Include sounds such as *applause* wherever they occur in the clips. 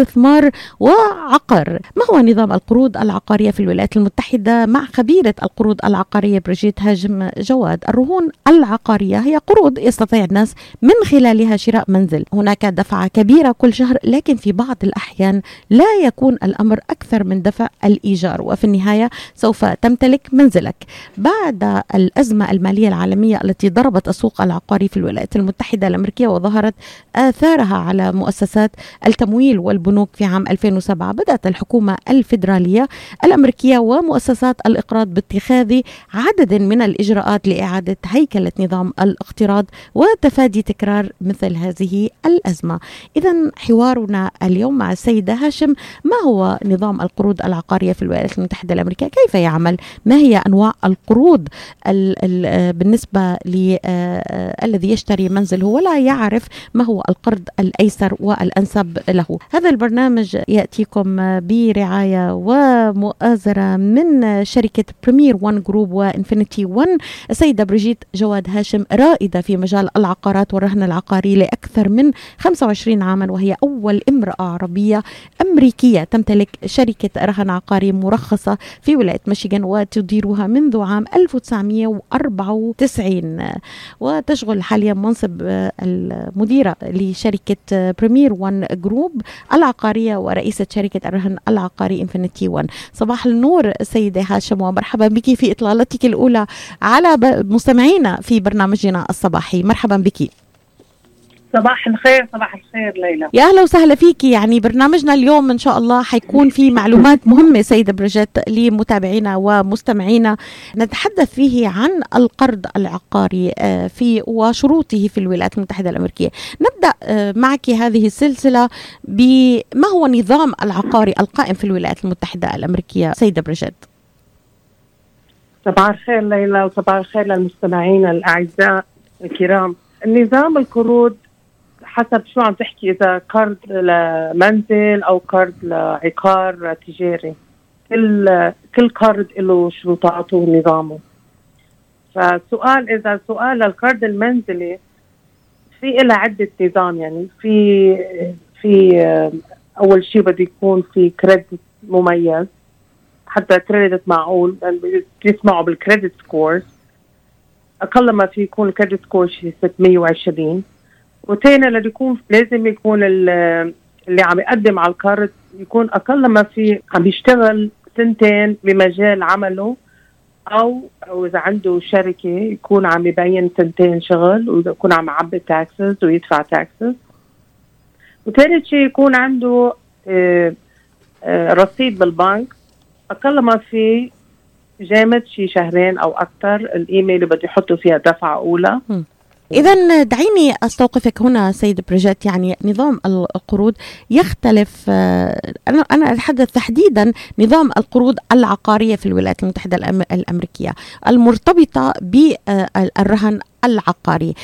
استثمار وعقر. ما هو نظام القروض العقارية في الولايات المتحدة مع خبيرة القروض العقارية بريجيت هاجم جواد؟ الرهون العقارية هي قروض يستطيع الناس من خلالها شراء منزل. هناك دفعة كبيرة كل شهر لكن في بعض الأحيان لا يكون الأمر أكثر من دفع الإيجار. وفي النهاية سوف تمتلك منزلك. بعد الأزمة المالية العالمية التي ضربت السوق العقاري في الولايات المتحدة الأمريكية وظهرت آثارها على مؤسسات التمويل والبنوك في عام 2007 بدأت الحكومة الفيدرالية الأمريكية ومؤسسات الإقراض باتخاذ عدد من الإجراءات لإعادة هيكلة نظام الاقتراض وتفادي تكرار مثل هذه الأزمة. إذا حوارنا اليوم مع السيدة هاشم ما هو نظام القروض العقارية في الولايات المتحدة الأمريكية؟ كيف يعمل؟ ما هي أنواع القروض ال ال بالنسبة للذي يشتري منزله؟ ولا يعرف ما هو القرض الأيسر والأنسب له. هذا البرنامج يأتيكم برعاية ومؤازرة من شركة Premier One Group و Infinity One السيدة بريجيت جواد هاشم رائدة في مجال العقارات والرهن العقاري لأكثر من 25 عاما وهي أول امرأة عربية أمريكية تمتلك شركة رهن عقاري مرخصة في ولاية ميشيغان وتديرها منذ عام 1994 وتشغل حاليا منصب المديرة لشركة Premier One Group العقارية ورئيسة شركة الرهن العقاري Infinity One. صباح النور سيدة هاشم ومرحبا بك في إطلالتك الأولى على مستمعينا في برنامجنا الصباحي. مرحبا بك. صباح الخير صباح الخير ليلى. يا أهلا وسهلا فيكي. يعني برنامجنا اليوم إن شاء الله حيكون في معلومات مهمة سيدة برجيت لمتابعينا ومستمعينا. نتحدث فيه عن القرض العقاري في وشروطه في الولايات المتحدة الأمريكية. نبدأ معك هذه السلسلة بما هو النظام العقاري القائم في الولايات المتحدة الأمريكية سيدة برجيت صباح الخير ليلى وصباح الخير للمستمعين الأعزاء الكرام. النظام القروض حسب شو عم تحكي إذا قرض لمنزل أو قرض لعقار تجاري. كل كل قرض له شروطاته ونظامه. فسؤال إذا سؤال القرض المنزلي في له عدة نظام يعني في في أول شيء بده يكون في credit مميز حتى credit معقول بيسمعوا بال credit scores أقل ما في يكون ال credit score شيء 620 وتاني اللي يكون لازم يكون اللي عم يقدم على القرض يكون أقل ما في عم يشتغل سنتين بمجال عمله أو أو إذا عنده شركة يكون عم يبين سنتين شغل ويكون عم يعبي taxes ويدفع taxes وثالث شيء يكون عنده آه، آه، رصيد بالبنك. أقل ما في جامد شي شهرين أو أكثر الإيميل اللي بده يحطوا فيها دفعة أولى. إذا دعيني أستوقفك هنا سيد بريجيت يعني نظام القروض يختلف أنا أنا أتحدث تحديدا نظام القروض العقارية في الولايات المتحدة الأمريكية المرتبطة بالرهن العقاري.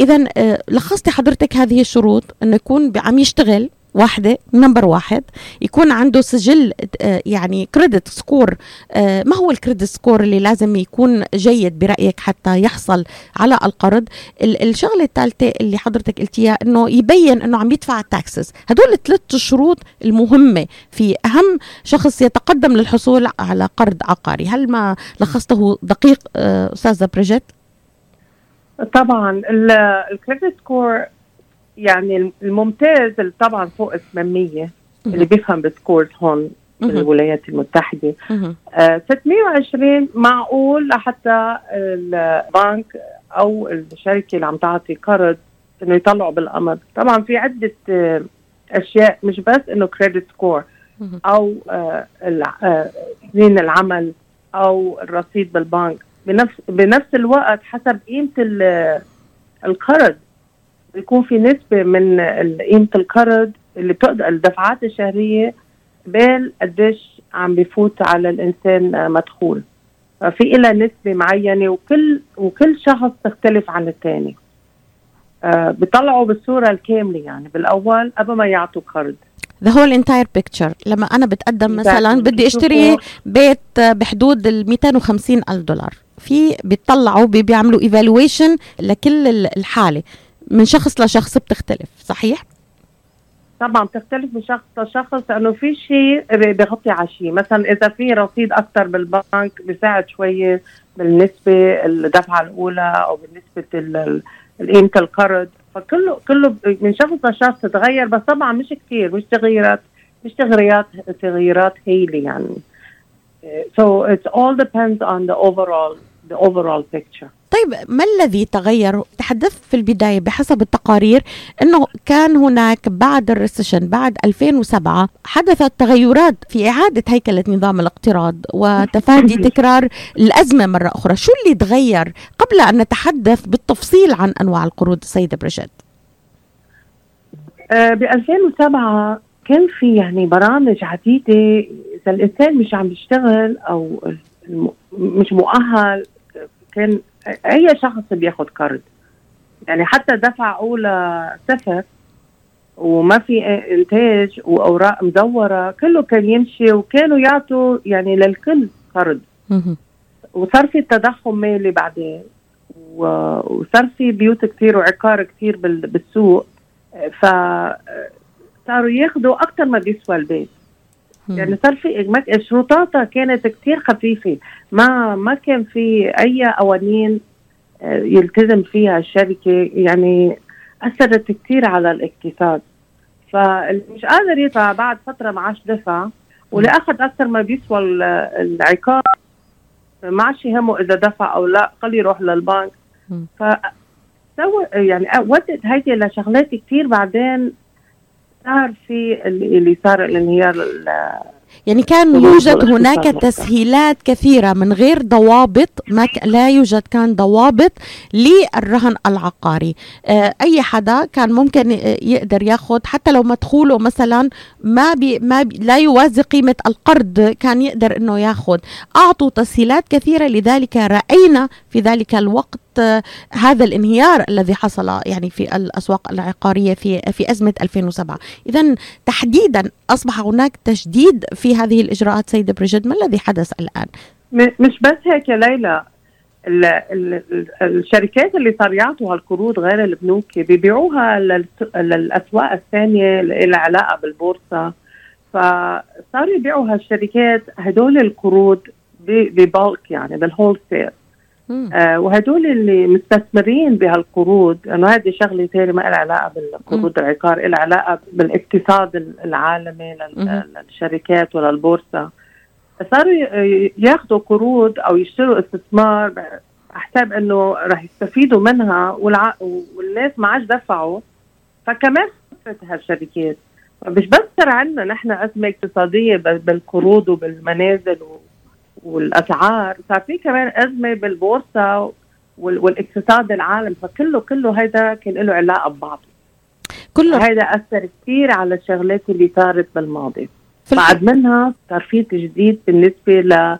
إذا لخصتي حضرتك هذه الشروط أنه يكون عم يشتغل واحدة number واحد. يكون عنده سجل آه، يعني credit score آه، ما هو ال credit score اللي لازم يكون جيد برأيك حتى يحصل على القرض؟ الشغلة الثالثة اللي حضرتك قلتيها إنه يبين إنه عم يدفع ال taxes هدول الثلاث شروط المهمة في أهم شخص يتقدم للحصول على قرض عقاري. هل ما لخصته دقيق آه، أستاذة بريجيت؟ طبعا ال credit score يعني الممتاز اللي طبعا فوق 800 اللي بيفهم ب scores هون بالولايات المتحدة. آه 620 معقول لحتى البنك أو الشركة اللي عم تعطي قرض إنه يطلعوا بالأمر طبعا في عدة آه أشياء مش بس إنه كريدت سكور أو آه سنين آه العمل أو الرصيد بالبنك. بنفس بنفس الوقت حسب قيمة القرض. بيكون في نسبة من قيمة القرض اللي بتقدر الدفعات الشهرية بين قديش عم بفوت على الإنسان مدخول. ففي لها نسبة معينة وكل وكل شخص تختلف عن الثاني آه بيطلعوا بالصورة الكاملة يعني. بالأول قبل ما يعطوا قرض the whole entire picture لما أنا بتقدم مثلا بدي أشتري بيت بحدود ال 250 ألف دولار. في بيطلعوا بيعملوا evaluation لكل الحالة. من شخص لشخص بتختلف صحيح؟ طبعا بتختلف من شخص لشخص لأنه في شيء بيغطي على شيء. مثلا إذا في رصيد أكثر بالبنك بيساعد شوية بالنسبة الدفعة الأولى أو بالنسبة قيمه القرض. فكله كله من شخص لشخص تتغير بس طبعا مش كثير مش تغييرات مش تغييرات تغييرات هيلي يعني. So it all depends on the overall the overall picture. طيب ما الذي تغير؟ تحدثت في البداية بحسب التقارير أنه كان هناك بعد ال recession بعد 2007 حدثت تغيرات في إعادة هيكلة نظام الاقتراض وتفادي *laughs* تكرار الأزمة مرة أخرى. شو اللي تغير قبل أن نتحدث بالتفصيل عن أنواع القروض السيدة بريجيت ب 2007 كان في يعني برامج عديدة إذا الإنسان مش عم يشتغل أو مش مؤهل كان أي شخص بياخذ كارد. يعني حتى دفع أولى سفر وما في إنتاج وأوراق مدورة كله كان يمشي وكانوا يعطوا يعني للكل قرض وصار في تضخم مالي بعدين. وصار في بيوت كثير وعقار كثير بالسوق. ف صاروا ياخذوا أكثر ما بيسوى البيت. يعني صار في شروطاتها كانت كثير خفيفة. ما ما كان في أي قوانين آه، يلتزم فيها الشركة. يعني أثرت كثير على الاقتصاد. فاللي مش قادر يدفع بعد فترة ما عادش دفع. واللي اخذ أكثر ما بيسوى العقاب ما عادش يهمه إذا دفع أو لا قال يروح للبنك. ف يعني ودت هيدي لشغلات كثير بعدين صار في اللي صار الانهيار يعني كان يوجد هناك تسهيلات كثيرة من غير ضوابط ما ك... لا يوجد كان ضوابط للرهن العقاري. آه أي حدا كان ممكن يقدر ياخذ حتى لو مدخوله مثلا ما بي ما بي لا يوازي قيمة القرض كان يقدر أنه ياخذ أعطوا تسهيلات كثيرة لذلك رأينا في ذلك الوقت هذا الانهيار الذي حصل يعني في الأسواق العقارية في في أزمة 2007 اذا تحديدا أصبح هناك تشديد في هذه الإجراءات سيدة بريجيد ما الذي حدث الآن؟ مش بس هيك يا ليلى. ال ال الشركات اللي صار يعطوا هالقروض غير البنوك بيبيعوها للأسواق الثانية اللي علاقة بالبورصة. فصاروا يبيعوا هالشركات هدول القروض ببالك يعني بالهول سيل آه وهدول اللي مستثمرين بهالقروض لأنه هذه شغلة ثانية ما لها علاقة بالقروض العقار لها علاقة بالاقتصاد العالمي للشركات وللبورصة. صاروا ياخذوا قروض أو يشتروا استثمار حساب إنه رح يستفيدوا منها والع... والناس ما عادش دفعوا. فكمان خسرت هالشركات. مش بس صار عندنا نحن أزمة اقتصادية بالقروض وبالمنازل و... والأسعار. صار في كمان أزمة بالبورصة والاقتصاد العالم فكله كله هيدا كان له علاقة ببعضه. كله هيدا أثر كثير على الشغلات اللي صارت بالماضي. بعد منها صار في تجديد بالنسبة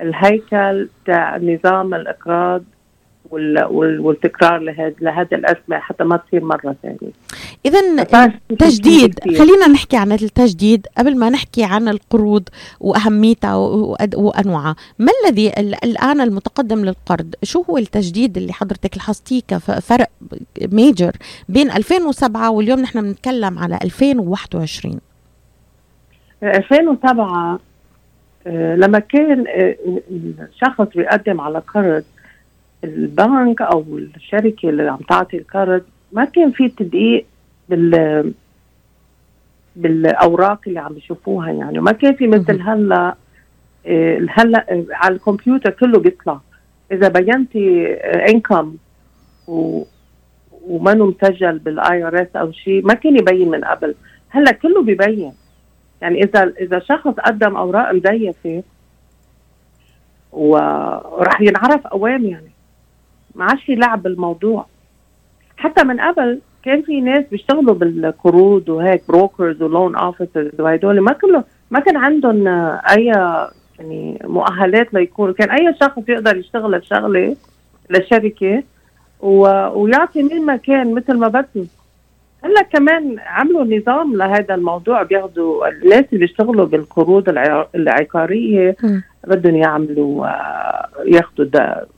للهيكل تاع نظام الإقراض والتكرار لهذا لهذا الازمه حتى ما تصير مرة ثانية. اذا تجديد خلينا نحكي عن التجديد قبل ما نحكي عن القروض وأهميتها وأنواعها. ما الذي الآن المتقدم للقرض؟ شو هو التجديد اللي حضرتك لاحظتيه كفرق ميجر بين 2007 واليوم نحن بنتكلم على 2021 2007 آه، لما كان آه، الشخص بيقدم على قرض البنك أو الشركة اللي عم تعطي القرض ما كان في تدقيق بال بالأوراق اللي عم بيشوفوها يعني. ما كان في مثل هلأ آه، هلأ آه، على الكمبيوتر كله بيطلع. إذا بينتي انكم آه، و ومنه مسجل بال IRS أو شيء ما كان يبين من قبل. هلأ كله ببين يعني إذا إذا شخص قدم أوراق مزيفة وراح ينعرف اوام يعني. ما عادش في لعب بالموضوع. حتى من قبل كان في ناس بيشتغلوا بالقروض وهيك brokers و loan officers وهدول ما كله ما كان عندهم أي يعني مؤهلات ليكون كان أي شخص يقدر يشتغل الشغلة للشركة و... ويعطي مين ما كان مثل ما بده. هلا كمان عملوا نظام لهذا الموضوع. بياخذوا الناس اللي بيشتغلوا بالقروض العقارية بدهم يعملوا آه، ياخذوا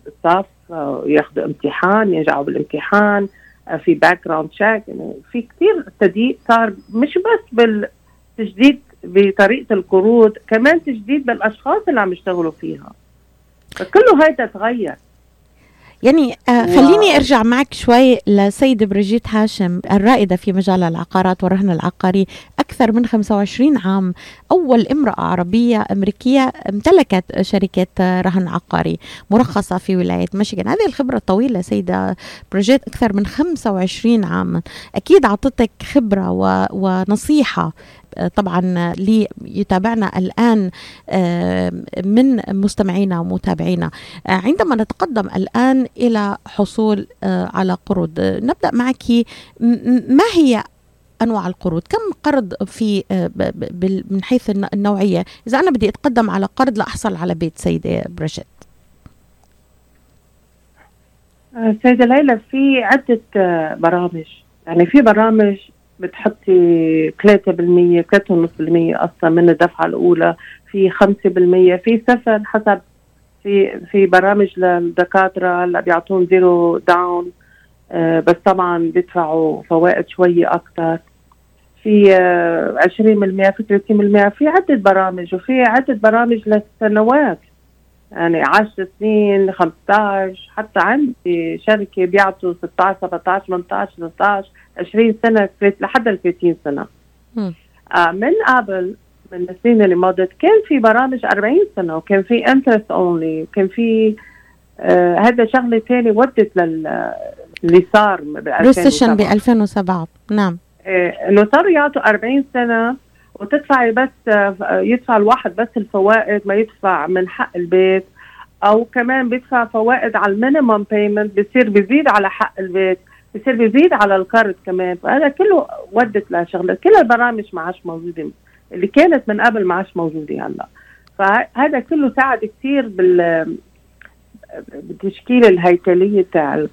الصف ياخذوا امتحان يرجعوا بالامتحان في background check يعني في كثير تضييق صار مش بس بالتجديد بطريقة القروض كمان تجديد بالأشخاص اللي عم يشتغلوا فيها. كله هيدا تغير. يعني آه خليني أرجع معك شوي لسيدة بريجيت هاشم الرائدة في مجال العقارات والرهن العقاري. أكثر من 25 عام. أول امرأة عربية أمريكية امتلكت شركة رهن عقاري مرخصة في ولاية ميشيغان. هذه الخبرة الطويلة سيدة بريجيت أكثر من 25 عاما أكيد أعطتك خبرة ونصيحة طبعا اللي يتابعنا الآن آه، من مستمعينا ومتابعينا. عندما نتقدم الآن إلى حصول آه، على قروض نبدأ معك. ما هي أنواع القروض كم قرض في من حيث النوعية؟ إذا أنا بدي أتقدم على قرض لاحصل على بيت سيده بريجيت سيدة ليلى في عدة برامج. يعني في برامج بتحطي 3% 3.5% أصلا من الدفعة الأولى في 5% في صفر حسب في في برامج للدكاترة هلأ بيعطون zero down آه بس طبعا بيدفعوا فوائد شوية أكثر في آه 20% في 30% في عدة برامج وفي عدة برامج للسنوات. يعني 10 سنين 15 حتى عندي شركة بيعطوا 16 17 18 16 20 سنة لحد ال 30 سنه آه من قبل من السنين اللي مضت كان في برامج 40 سنة وكان في interest only وكان في آه هذا شغلة ثانية ودت لل اللي صار ب 2007 ب 2007 نعم. آه إنه صاروا يعطوا 40 سنة وتدفعي بس آه يدفع الواحد بس الفوائد ما يدفع من حق البيت أو كمان بيدفع فوائد على ال minimum payment بصير بيزيد على حق البيت بصير بيزيد على القرض كمان. فهذا كله ودت لشغلة. كل البرامج ما عادش موجودة اللي كانت من قبل ما عادش موجودة هلا. فهذا كله ساعد كثير بال بتشكيل الهيكلية تاع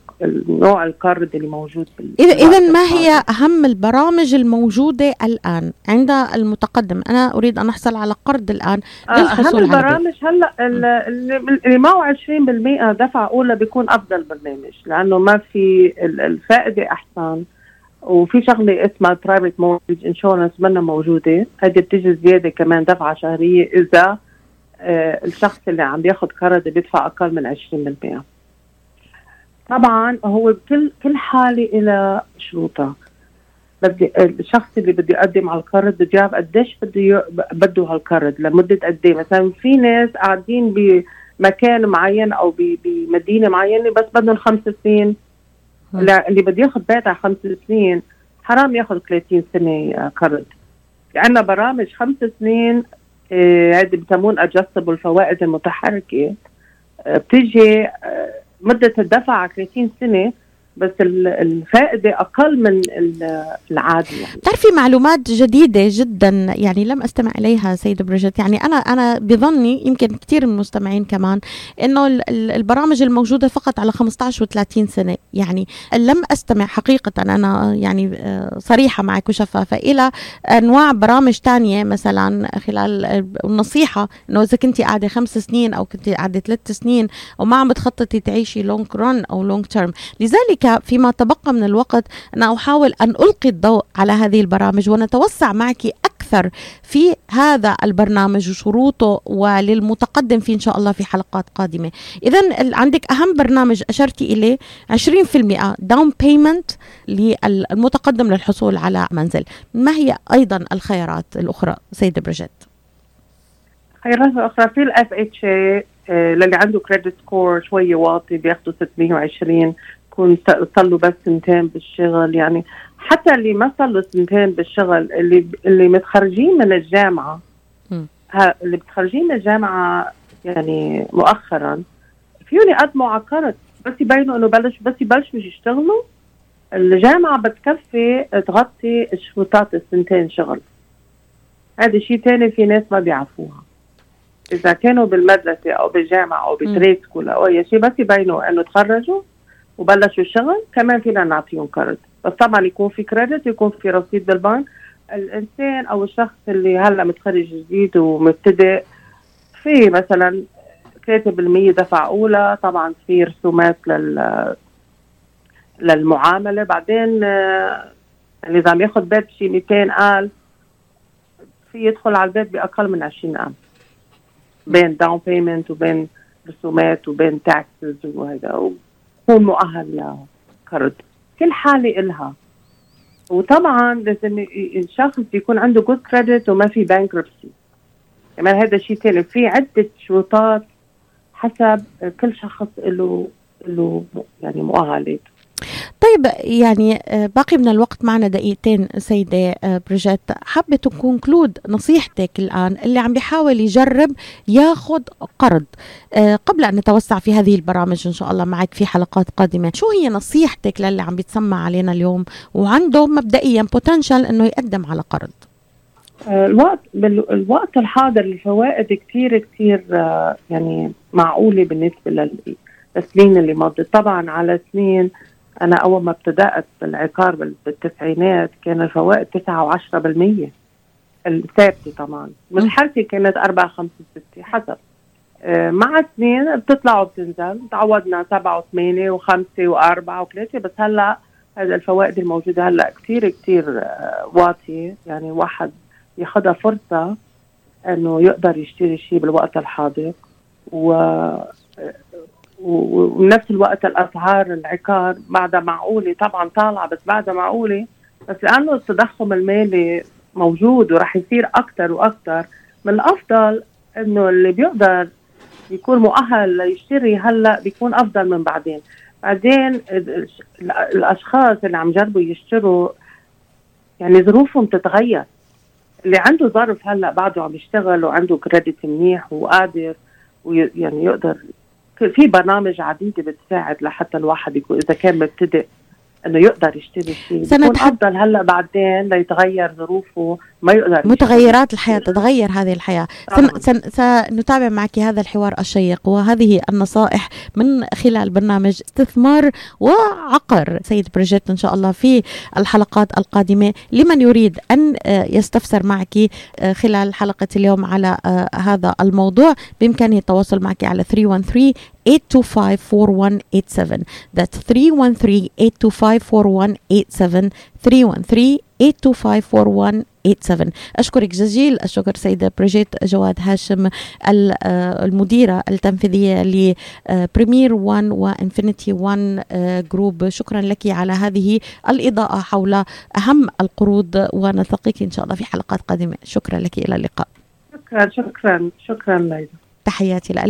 نوع القرض اللي موجود اذا إذا ما هي أهم البرامج الموجودة الآن عند المتقدم؟ أنا أريد أن أحصل على قرض الآن آه، للحصول أهم البرامج هلا اللي معه 20% دفعه اولى بيكون أفضل برنامج لأنه ما في الفائدة أحسن وفي شغلة اسمها private mortgage insurance منها موجودة هذه بتيجي زيادة كمان دفعة شهرية إذا آه، الشخص اللي عم بياخذ قرض بيدفع أقل من 20% طبعا هو بكل كل حاله إلى شروطها بدي الشخص اللي بده يقدم على القرض بده يعرف قديش بده بده هالقرض لمدة قد إيه؟ مثلا في ناس قاعدين بمكان معين أو بمدينة معينة بس بدهم خمس سنين. اللي بده ياخذ بيت على خمس سنين حرام ياخذ 30 سنة قرض عندنا برامج خمس سنين هذه بسمون ادجستبل فوائد المتحركة. آه، بتيجي آه، مدة الدفع 30 سنة بس الفائدة أقل من العادي يعني. بتعرفي معلومات جديدة جدا يعني لم أستمع إليها سيده بريجيت يعني أنا أنا بظني يمكن كثير من المستمعين كمان إنه البرامج الموجودة فقط على 15 و30 سنة. يعني لم أستمع حقيقة. أنا يعني آه، صريحة معك وشفافة. إلى أنواع برامج ثانية مثلا خلال النصيحة إنه إذا كنت قاعدة خمس سنين أو كنت قاعدة ثلاث سنين وما عم بتخططي تعيشي long run أو long term لذلك فيما تبقى من الوقت. أنا أحاول أن ألقي الضوء على هذه البرامج ونتوسع معك أكثر في هذا البرنامج وشروطه وللمتقدم فيه إن شاء الله في حلقات قادمة. إذا عندك أهم برنامج أشرتي إليه 20% down payment للمتقدم للحصول على منزل. ما هي أيضا الخيارات الأخرى سيدة بريجيت خيارات الأخرى في ال FHA للي عنده credit score شوية واطي بياخذوا 620 يكون صار له بس سنتين بالشغل يعني حتى اللي ما صار له سنتين بالشغل اللي اللي متخرجين من الجامعة. ها اللي متخرجين من الجامعة يعني مؤخرا فيهم يقدموا على قرض بس يبينوا إنه بلش بس يبلشوا يشتغلوا. الجامعة بتكفي تغطي شروطات السنتين شغل. هذا شيء ثاني في ناس ما بيعرفوها. إذا كانوا بالمدرسة أو بالجامعة أو بتريد سكول أو أي شيء بس يبينوا إنه تخرجوا وبلشوا الشغل كمان فينا نعطيهم credit بس طبعا يكون في credit يكون في رصيد بالبنك. الإنسان أو الشخص اللي هلأ متخرج جديد ومبتدئ في مثلا 3% دفع أولى. طبعا في رسومات لل للمعاملة. بعدين آه، يعني اذا عم ياخذ بيت شيء 200,000 في يدخل على البيت بأقل من 20,000 بين down payment وبين رسومات وبين taxes وهذا ويكون مؤهل لقرض كل حاله إلها. وطبعا لازم الشخص يكون عنده good credit وما في bankruptcy كمان هذا شيء ثاني في عدة شروطات حسب كل شخص له له يعني مؤهلات. طيب يعني آه، باقي من الوقت معنا دقيقتين سيدة آه، بريجيت حابة ت conclude نصيحتك الآن اللي عم بيحاول يجرب ياخذ قرض. آه، قبل أن نتوسع في هذه البرامج إن شاء الله معك في حلقات قادمة شو هي نصيحتك للي عم بيتسمع علينا اليوم وعنده مبدئيا بوتنشال أنه يقدم على قرض؟ الوقت بالوقت الحاضر الفوائد كثير كثير يعني معقولة بالنسبة للسنين اللي مضت طبعا على سنين أنا أول ما ابتدأت بالعقار بالتسعينات كان الفوائد 9 و10% الثابتة طبعا. من حالتي كانت 4 5 6 حسب. آه، مع السنين بتطلع وبتنزل. تعودنا 7 و8 و5 و4 و3 بس هلأ هذا الفوائد الموجودة هلأ كثير كثير آه، واطية. يعني واحد ياخذها فرصة إنه يقدر يشتري شيء بالوقت الحاضر. و وبنفس الوقت الأسعار العقار بعدها معقولة طبعا طالعة بس بعدها معقولة. بس لأنه التضخم المالي موجود وراح يصير أكثر وأكثر من الأفضل إنه اللي بيقدر يكون مؤهل ليشتري هلأ بيكون أفضل من بعدين. بعدين الأشخاص اللي عم جربوا يشتروا يعني ظروفهم تتغير. اللي عنده ظرف هلأ بعده عم يشتغل وعنده كريدت منيح وقادر ويعني يقدر في برامج عديده بتساعد لحتى الواحد يكون إذا كان مبتدئ إنه يقدر يشتري شيء. يكون أفضل هلأ بعدين ليتغير ظروفه. ما يقدر متغيرات الحياة تتغير هذه الحياة. سن سن سنتابع معك هذا الحوار الشيق وهذه النصائح من خلال برنامج استثمار وعقر. سيد بروجيت إن شاء الله في الحلقات القادمة. لمن يريد أن آه، يستفسر معك آه، خلال حلقة اليوم على آه، هذا الموضوع بإمكانه التواصل معك على 313 825 4187 that's 313 825 4187 313 825 4187 أشكرك جزيل الشكر سيدة بريجيت جواد هاشم المديرة التنفيذية لبريمير 1 وانفينيتي 1 group شكرا لك على هذه الإضاءة حول أهم القروض ونلتقيك إن شاء الله في حلقات قادمة. شكرا لك إلى اللقاء. شكرا شكرا شكرا ليلى. تحياتي لك.